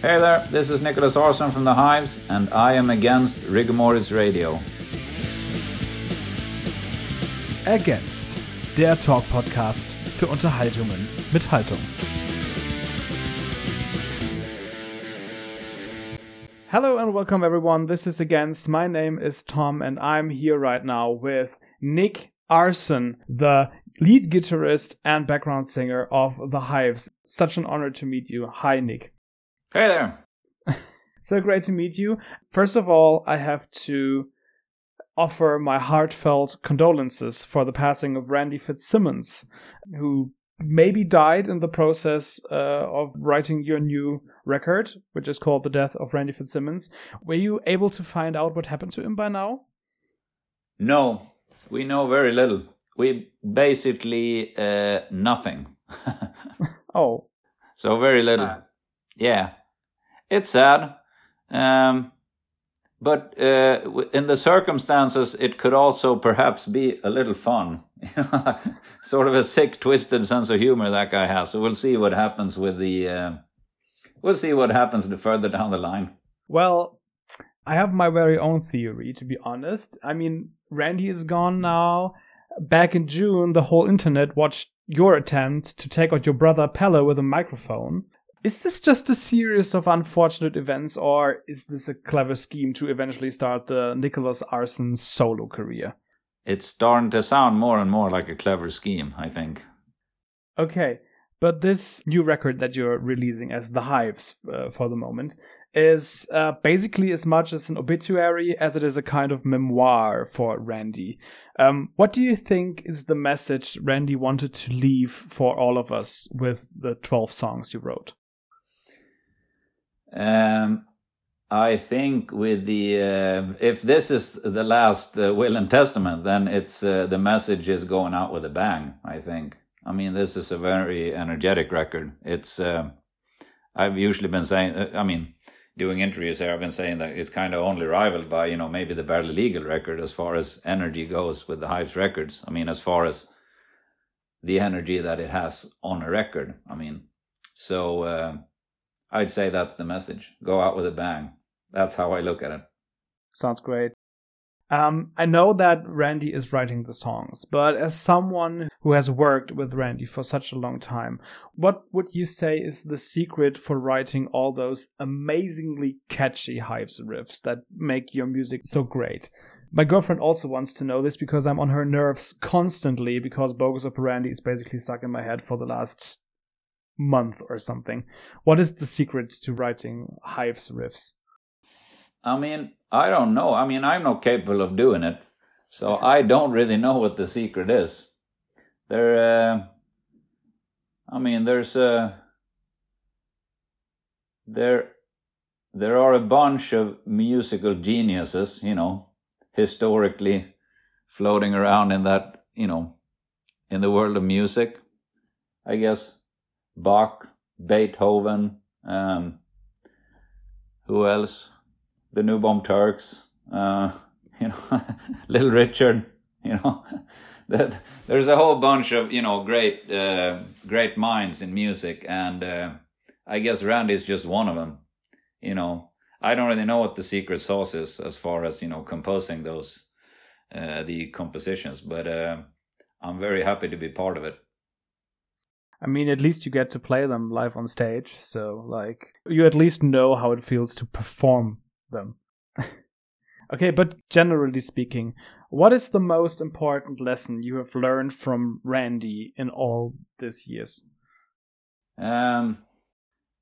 Hey there, this is Nicholaus Arson from The Hives, and I am against Rigor Mortis Radio. Against, der Talk-Podcast für Unterhaltungen mit Haltung. Hello and welcome everyone. This is Against. My name is Tom and I'm here right now with Nick Arson, the lead guitarist and background singer of The Hives. Such an honor to meet you. Hi, Nick. Hey there. so great to meet you. First of all, I have to offer my heartfelt condolences for the passing of Randy Fitzsimmons, who maybe died in the process uh, of writing your new record, which is called The Death of Randy Fitzsimmons. Were you able to find out what happened to him by now? No, we know very little. We basically uh, nothing. oh. So very little. Sad. Yeah. It's sad. Um, but uh, in the circumstances, it could also perhaps be a little fun. sort of a sick, twisted sense of humor that guy has. So we'll see what happens with the. Uh, we'll see what happens the further down the line. Well, I have my very own theory, to be honest. I mean, Randy is gone now. Back in June, the whole internet watched your attempt to take out your brother Pelle with a microphone. Is this just a series of unfortunate events, or is this a clever scheme to eventually start the Nicholaus Arson solo career? It's starting to sound more and more like a clever scheme, I think. Okay, but this new record that you're releasing as The Hives uh, for the moment is uh, basically as much as an obituary as it is a kind of memoir for Randy. Um, what do you think is the message Randy wanted to leave for all of us with the 12 songs you wrote? Um, I think with the uh, if this is the last uh, will and testament, then it's uh, the message is going out with a bang. I think. I mean, this is a very energetic record. It's uh, I've usually been saying. Uh, I mean, doing interviews here, I've been saying that it's kind of only rivaled by you know maybe the barely legal record as far as energy goes with the Hives records. I mean, as far as the energy that it has on a record. I mean, so uh, I'd say that's the message. Go out with a bang. That's how I look at it. Sounds great. Um, I know that Randy is writing the songs, but as someone who has worked with Randy for such a long time, what would you say is the secret for writing all those amazingly catchy Hives riffs that make your music so great? My girlfriend also wants to know this because I'm on her nerves constantly because Bogus Operandi is basically stuck in my head for the last month or something. What is the secret to writing Hives riffs? I mean, I don't know. I mean, I'm not capable of doing it, so I don't really know what the secret is. There, uh, I mean, there's a uh, there there are a bunch of musical geniuses, you know, historically floating around in that, you know, in the world of music. I guess Bach, Beethoven, um, who else? The New Bomb Turks, uh, you know, Little Richard, you know. that there's a whole bunch of you know great uh, great minds in music, and uh, I guess Randy's just one of them. You know, I don't really know what the secret sauce is as far as you know composing those uh, the compositions, but uh, I'm very happy to be part of it. I mean, at least you get to play them live on stage, so like you at least know how it feels to perform them. okay, but generally speaking, what is the most important lesson you have learned from Randy in all these years? Um,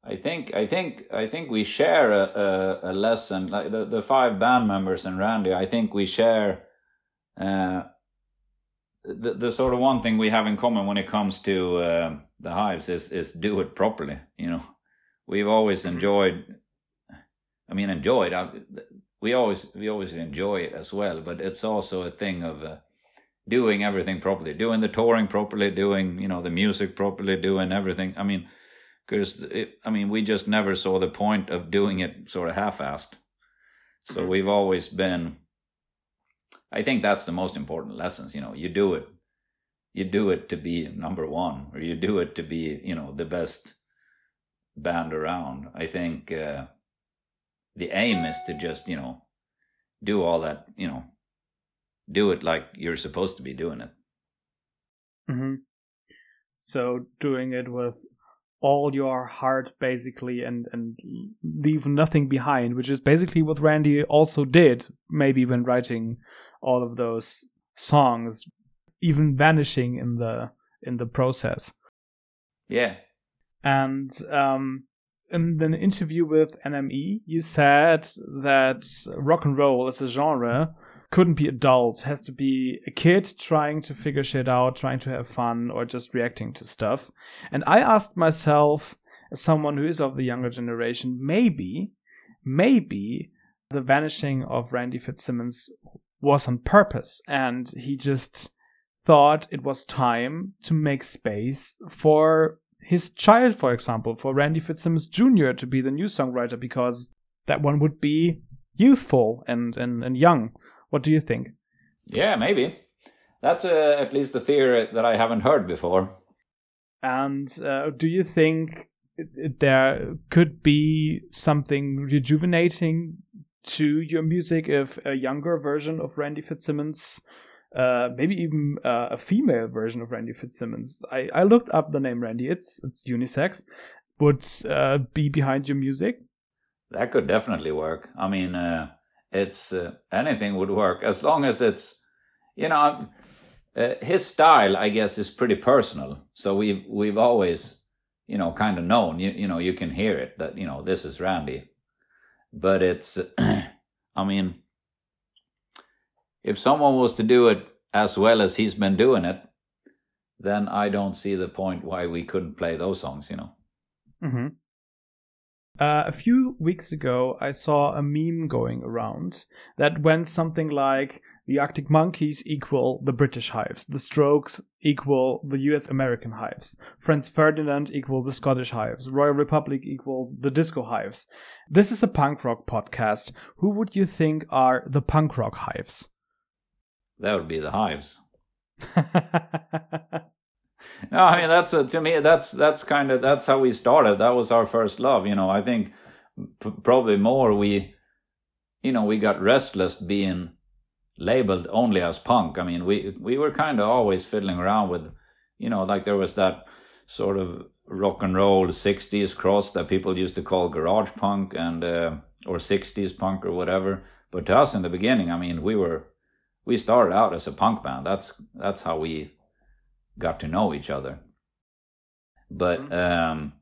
I think I think I think we share a, a, a lesson. Like the, the five band members and Randy, I think we share uh, the the sort of one thing we have in common when it comes to uh, the hives is is do it properly. You know, we've always mm-hmm. enjoyed. I mean, enjoyed. I, we always we always enjoy it as well, but it's also a thing of uh, doing everything properly, doing the touring properly, doing you know the music properly, doing everything. I mean, because I mean we just never saw the point of doing it sort of half-assed. So mm-hmm. we've always been. I think that's the most important lessons. You know, you do it you do it to be number one or you do it to be you know the best band around. I think uh, the aim is to just you know do all that you know do it like you're supposed to be doing it. Mm-hmm. So doing it with all your heart basically and and leave nothing behind which is basically what randy also did maybe when writing all of those songs even vanishing in the in the process. Yeah. And um in an interview with nme you said that rock and roll as a genre couldn't be adult has to be a kid trying to figure shit out trying to have fun or just reacting to stuff. And i asked myself as someone who is of the younger generation maybe maybe the vanishing of randy fitzsimmons was on purpose and he just thought it was time to make space for his child for example for randy fitzsimmons jr to be the new songwriter because that one would be youthful and, and, and young what do you think? Yeah, maybe. That's uh, at least a theory that I haven't heard before. And uh, do you think there could be something rejuvenating to your music if a younger version of Randy Fitzsimmons, uh, maybe even uh, a female version of Randy Fitzsimmons, I, I looked up the name Randy, it's, it's unisex, would uh, be behind your music? That could definitely work. I mean, uh, it's uh, anything would work as long as it's you know uh, his style i guess is pretty personal. So we've we've always you know kind of known you, you know you can hear it that you know this is randy. But it's i mean if someone was to do it as well as he's been doing it then i don't see the point why we couldn't play those songs you know? Mm-hmm. Uh, a few weeks ago, I saw a meme going around that went something like the Arctic Monkeys equal the British Hives, the Strokes equal the US American Hives, Franz Ferdinand equal the Scottish Hives, Royal Republic equals the Disco Hives. This is a punk rock podcast. Who would you think are the punk rock hives? That would be the Hives. no, I mean that's a, to me that's that's kind of that's how we started. That was our first love. You know, I think p- probably more we, you know, we got restless being labeled only as punk. I mean, we we were kind of always fiddling around with, you know, like there was that sort of rock and roll 60s cross that people used to call garage punk and uh, or 60s punk or whatever but to us in the beginning i mean we were we started out as a punk band that's that's how we got to know each other. But mm-hmm. um,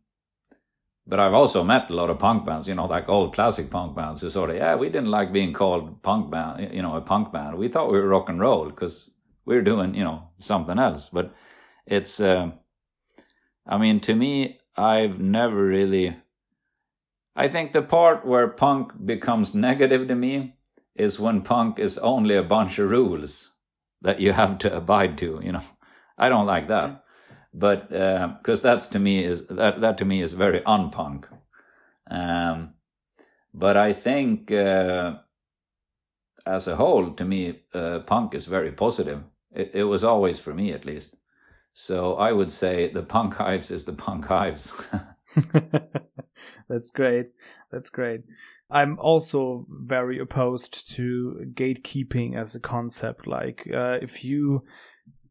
but I've also met a lot of punk bands, you know, like old classic punk bands who sort of, yeah, we didn't like being called punk band, you know, a punk band. We thought we were rock and roll because we are doing, you know, something else. But it's, uh, I mean, to me, I've never really. I think the part where punk becomes negative to me is when punk is only a bunch of rules that you have to abide to, you know. I don't like that, but because uh, that's to me is that that to me is very unpunk. Um, but I think uh, as a whole, to me, uh, punk is very positive. It, it, was always for me, at least. So I would say the punk hives is the punk hives. That's great. That's great. I'm also very opposed to gatekeeping as a concept. Like, uh, if you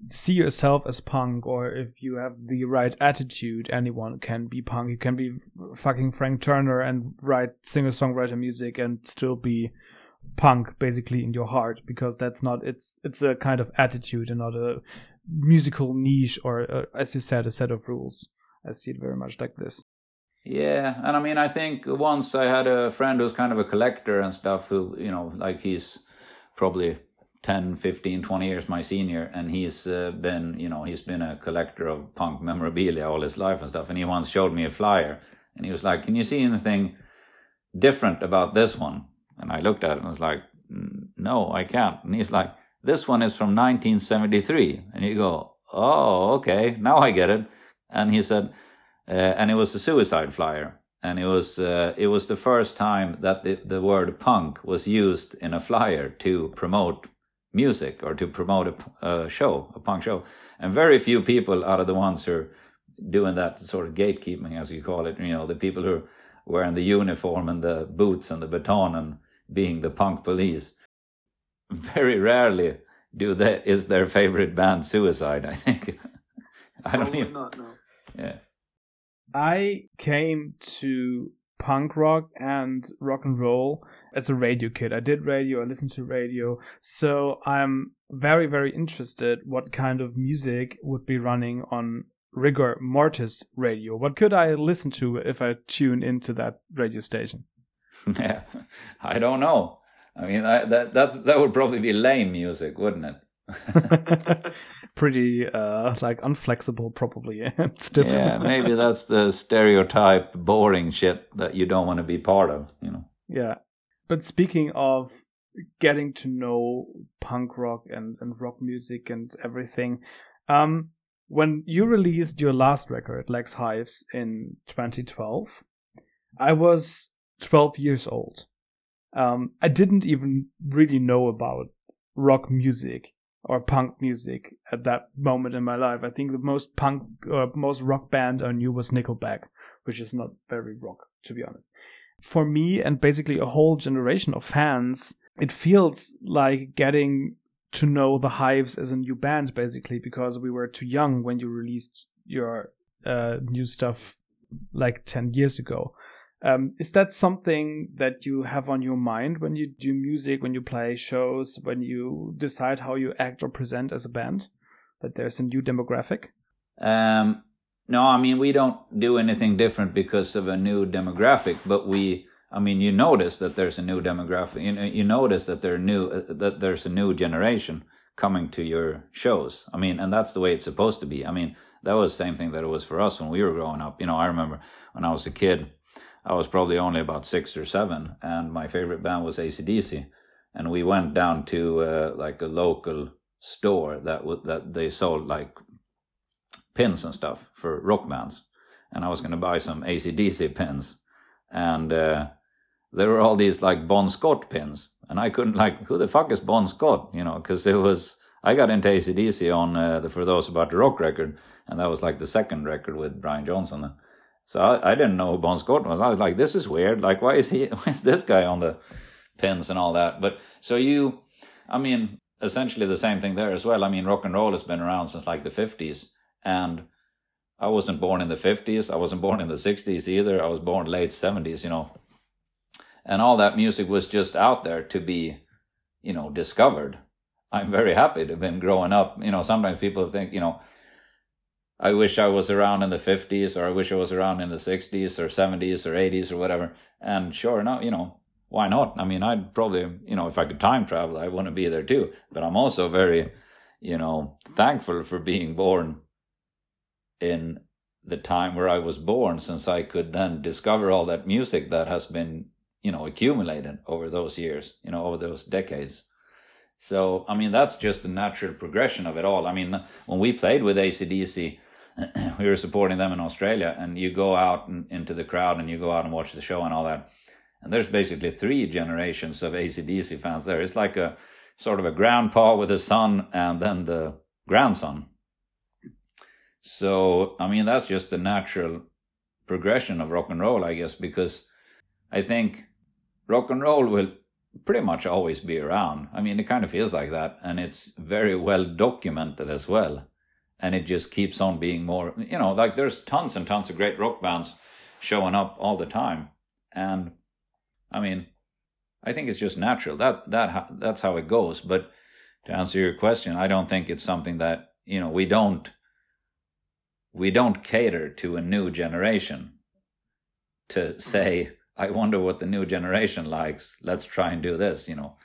see yourself as punk or if you have the right attitude anyone can be punk. You can be fucking frank turner and write singer songwriter music and still be punk basically in your heart because that's not it's it's a kind of attitude and not a musical niche or a, as you said a set of rules. I see it very much like this. Yeah and i mean i think once i had a friend who's kind of a collector and stuff who you know like he's probably 10 15 20 years my senior and he's uh, been you know he's been a collector of punk memorabilia all his life and stuff and he once showed me a flyer and he was like can you see anything different about this one? And i looked at it and was like no i can't. And he's like this one is from 1973 and you go oh okay now i get it. And he said uh, and it was a suicide flyer and it was uh, it was the first time that the, the word punk was used in a flyer to promote music or to promote a, a, show, a punk show. And very few people out of the ones who are doing that sort of gatekeeping, as you call it. You know, the people who are wearing the uniform and the boots and the baton and being the punk police. Very rarely do they is their favorite band Suicide. I think. I don't even. Not, no. Yeah. I came to punk rock and rock and roll as a radio kid. I did radio, I listened to radio. So I'm very, very interested what kind of music would be running on rigor mortis radio. What could I listen to if I tune into that radio station? Yeah, I don't know. I mean, I, that that that would probably be lame music, wouldn't it? Pretty uh, like unflexible, probably. yeah, maybe that's the stereotype, boring shit that you don't want to be part of. You know. Yeah, but speaking of getting to know punk rock and, and rock music and everything, um, when you released your last record, Lex Hives, in 2012, I was 12 years old. Um, I didn't even really know about rock music or punk music at that moment in my life. I think the most punk or most rock band I knew was Nickelback, which is not very rock, to be honest. For me and basically a whole generation of fans, it feels like getting to know the Hives as a new band, basically, because we were too young when you released your uh, new stuff like 10 years ago. Um, is that something that you have on your mind when you do music, when you play shows, when you decide how you act or present as a band? That there's a new demographic? Um, no, I mean, we don't do anything different because of a new demographic, but we, I mean, you notice that there's a new demographic. You, you notice that there new uh, that there's a new generation coming to your shows. I mean, and that's the way it's supposed to be. I mean, that was the same thing that it was for us when we were growing up. You know, I remember when I was a kid, I was probably only about six or seven, and my favorite band was ACDC. And we went down to uh, like a local store that w- that they sold like pins and stuff for rock bands. And I was going to buy some ACDC pins. And uh, there were all these like Bon Scott pins. And I couldn't, like, who the fuck is Bon Scott? You know, because it was, I got into ACDC on uh, the For Those About to Rock record. And that was like the second record with Brian Johnson. So I, I didn't know who Bon Scott was. I was like, this is weird. Like, why is he, why is this guy on the pins and all that? But so you, I mean, essentially the same thing there as well. I mean, rock and roll has been around since like the 50s. And I wasn't born in the 50s. I wasn't born in the 60s either. I was born late 70s, you know. And all that music was just out there to be, you know, discovered. I'm very happy to have been growing up. You know, sometimes people think, you know, I wish I was around in the 50s or I wish I was around in the 60s or 70s or 80s or whatever. And sure enough, you know, why not? I mean, I'd probably, you know, if I could time travel, I want to be there too. But I'm also very, you know, thankful for being born in the time where I was born, since I could then discover all that music that has been, you know, accumulated over those years, you know, over those decades. So, I mean, that's just the natural progression of it all. I mean, when we played with ACDC, we were supporting them in Australia, and you go out and, into the crowd and you go out and watch the show and all that. And there's basically three generations of ACDC fans there. It's like a sort of a grandpa with a son and then the grandson. So, I mean, that's just the natural progression of rock and roll, I guess, because I think rock and roll will pretty much always be around. I mean, it kind of feels like that, and it's very well documented as well. And it just keeps on being more, you know, like there's tons and tons of great rock bands showing up all the time. And I mean, I think it's just natural. That that that's how it goes. But to answer your question, I don't think it's something that, you know, we don't we don't cater to a new generation to say, I wonder what the new generation likes. Let's try and do this. You know,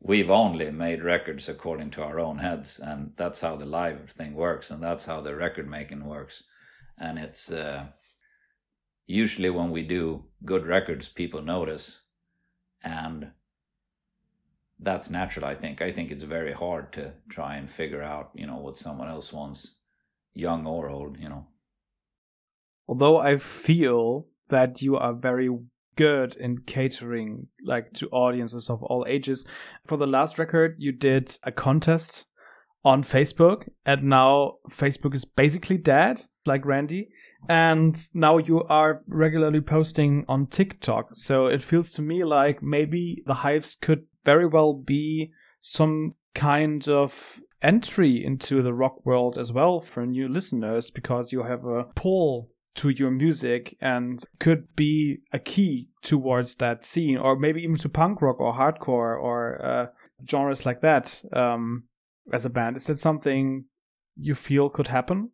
we've only made records according to our own heads, and that's how the live thing works, and that's how the record making works. And it's uh, usually when we do good records, people notice, and that's natural. I think. I think it's very hard to try and figure out, you know, what someone else wants young or old, you know. Although I feel that you are very good in catering like to audiences of all ages. For the last record, you did a contest on Facebook, and now Facebook is basically dead. like Randy. And now you are regularly posting on TikTok. So it feels to me like maybe the Hives could very well be some kind of entry into the rock world as well for new listeners because you have a pull to your music and could be a key towards that scene or maybe even to punk rock or hardcore or uh, genres like that um, as a band. Is that something you feel could happen?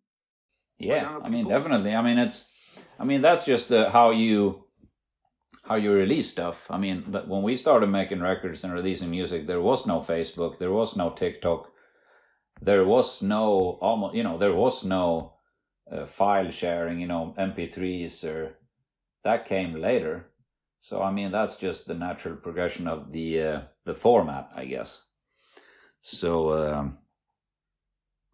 Yeah i mean definitely. I mean it's i mean that's just uh, how you how you release stuff. I mean when we started making records and releasing music there was no facebook there was no tiktok there was no almost you know there was no uh, file sharing, you know, MP3s or that came later. So I mean, that's just the natural progression of the uh, the format, I guess. So, um,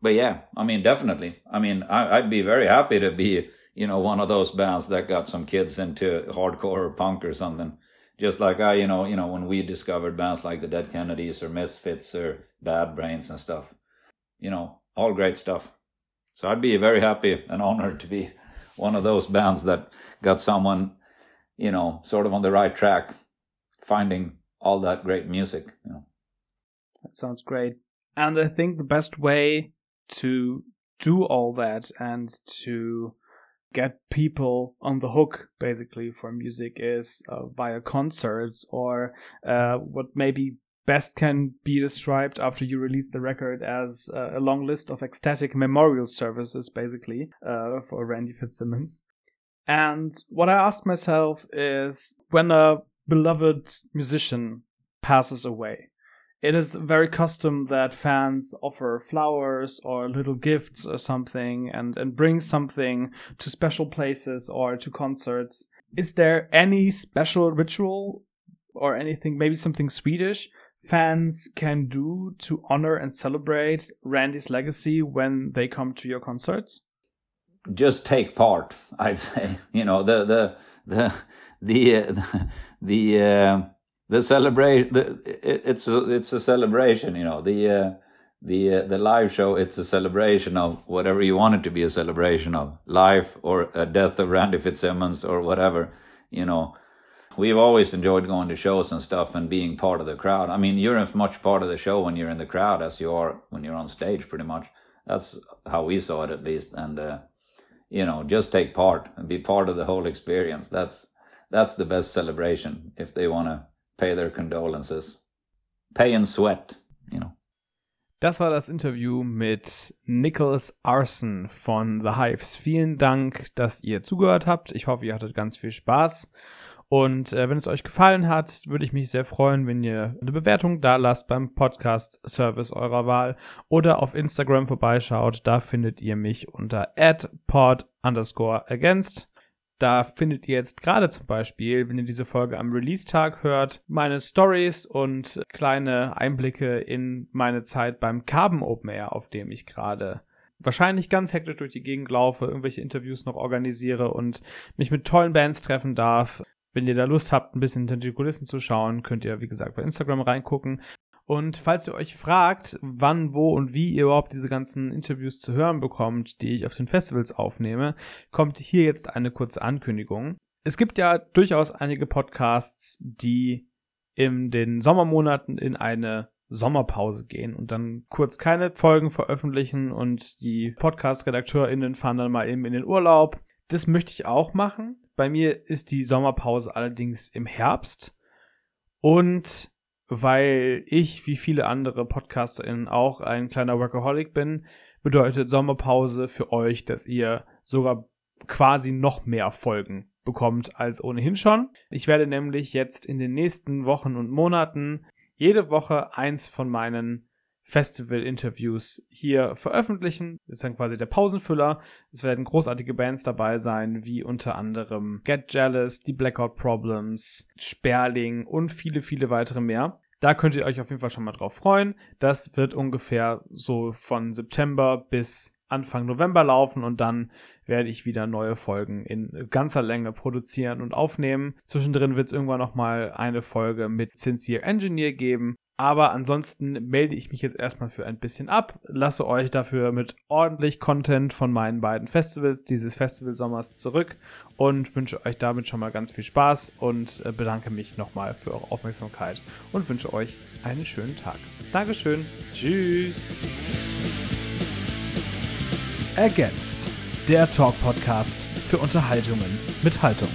but yeah, I mean, definitely. I mean, I, I'd be very happy to be, you know, one of those bands that got some kids into hardcore or punk or something. Just like I, you know, you know, when we discovered bands like the Dead Kennedys or Misfits or Bad Brains and stuff, you know, all great stuff. So I'd be very happy and honored to be one of those bands that got someone, you know, sort of on the right track, finding all that great music. You know. That sounds great. And I think the best way to do all that and to get people on the hook basically for music is uh, via concerts or uh, what maybe best can be described after you release the record as uh, a long list of ecstatic memorial services, basically, uh, for Randy Fitzsimmons. And what I asked myself is when a beloved musician passes away, it is very custom that fans offer flowers or little gifts or something and, and bring something to special places or to concerts. Is there any special ritual or anything, maybe something Swedish fans can do to honor and celebrate Randy's legacy when they come to your concerts? Just take part, I'd say. You know, the the the the uh, the uh, the celebration. It, it's a, it's a celebration. You know, the uh, the uh, the live show. It's a celebration of whatever you want it to be a celebration of life or a death of Randy Fitzsimmons or whatever. You know, we've always enjoyed going to shows and stuff and being part of the crowd. I mean, you're as much part of the show when you're in the crowd as you are when you're on stage, pretty much. That's how we saw it, at least. And uh, you know, just take part and be part of the whole experience. That's that's the best celebration if they want to pay their condolences. Pay in sweat, you know. Das war das Interview mit Nicholaus Arson von The Hives. Vielen Dank, dass ihr zugehört habt. Ich hoffe, ihr hattet ganz viel Spaß. Und äh, wenn es euch gefallen hat, würde ich mich sehr freuen, wenn ihr eine Bewertung da lasst beim Podcast-Service eurer Wahl oder auf Instagram vorbeischaut. Da findet ihr mich unter pod underscore against. Da findet ihr jetzt gerade zum Beispiel, wenn ihr diese Folge am Release-Tag hört, meine Stories und kleine Einblicke in meine Zeit beim Carbon Open Air, auf dem ich gerade wahrscheinlich ganz hektisch durch die Gegend laufe, irgendwelche Interviews noch organisiere und mich mit tollen Bands treffen darf. Wenn ihr da Lust habt, ein bisschen hinter die Kulissen zu schauen, könnt ihr, wie gesagt, bei Instagram reingucken. Und falls ihr euch fragt, wann, wo und wie ihr überhaupt diese ganzen Interviews zu hören bekommt, die ich auf den Festivals aufnehme, kommt hier jetzt eine kurze Ankündigung. Es gibt ja durchaus einige Podcasts, die in den Sommermonaten in eine Sommerpause gehen und dann kurz keine Folgen veröffentlichen und die Podcast-RedakteurInnen fahren dann mal eben in den Urlaub. Das möchte ich auch machen. Bei mir ist die Sommerpause allerdings im Herbst. Und weil ich, wie viele andere PodcasterInnen auch, ein kleiner Workaholic bin, bedeutet Sommerpause für euch, dass ihr sogar quasi noch mehr Folgen bekommt als ohnehin schon. Ich werde nämlich jetzt in den nächsten Wochen und Monaten jede Woche eins von meinen Festival-Interviews hier veröffentlichen. Das ist dann quasi der Pausenfüller. Es werden großartige Bands dabei sein, wie unter anderem Get Jealous, die Blackout Problems, Sperling und viele, viele weitere mehr. Da könnt ihr euch auf jeden Fall schon mal drauf freuen. Das wird ungefähr so von September bis Anfang November laufen und dann werde ich wieder neue Folgen in ganzer Länge produzieren und aufnehmen. Zwischendrin wird es irgendwann nochmal eine Folge mit Sincere Engineer geben Aber ansonsten melde ich mich jetzt erstmal für ein bisschen ab, lasse euch dafür mit ordentlich Content von meinen beiden Festivals dieses Festivalsommers zurück und wünsche euch damit schon mal ganz viel Spaß und äh, bedanke mich nochmal für eure Aufmerksamkeit und wünsche euch einen schönen Tag. Dankeschön. Tschüss. Ergänzt. Der Talk-Podcast für Unterhaltungen mit Haltung.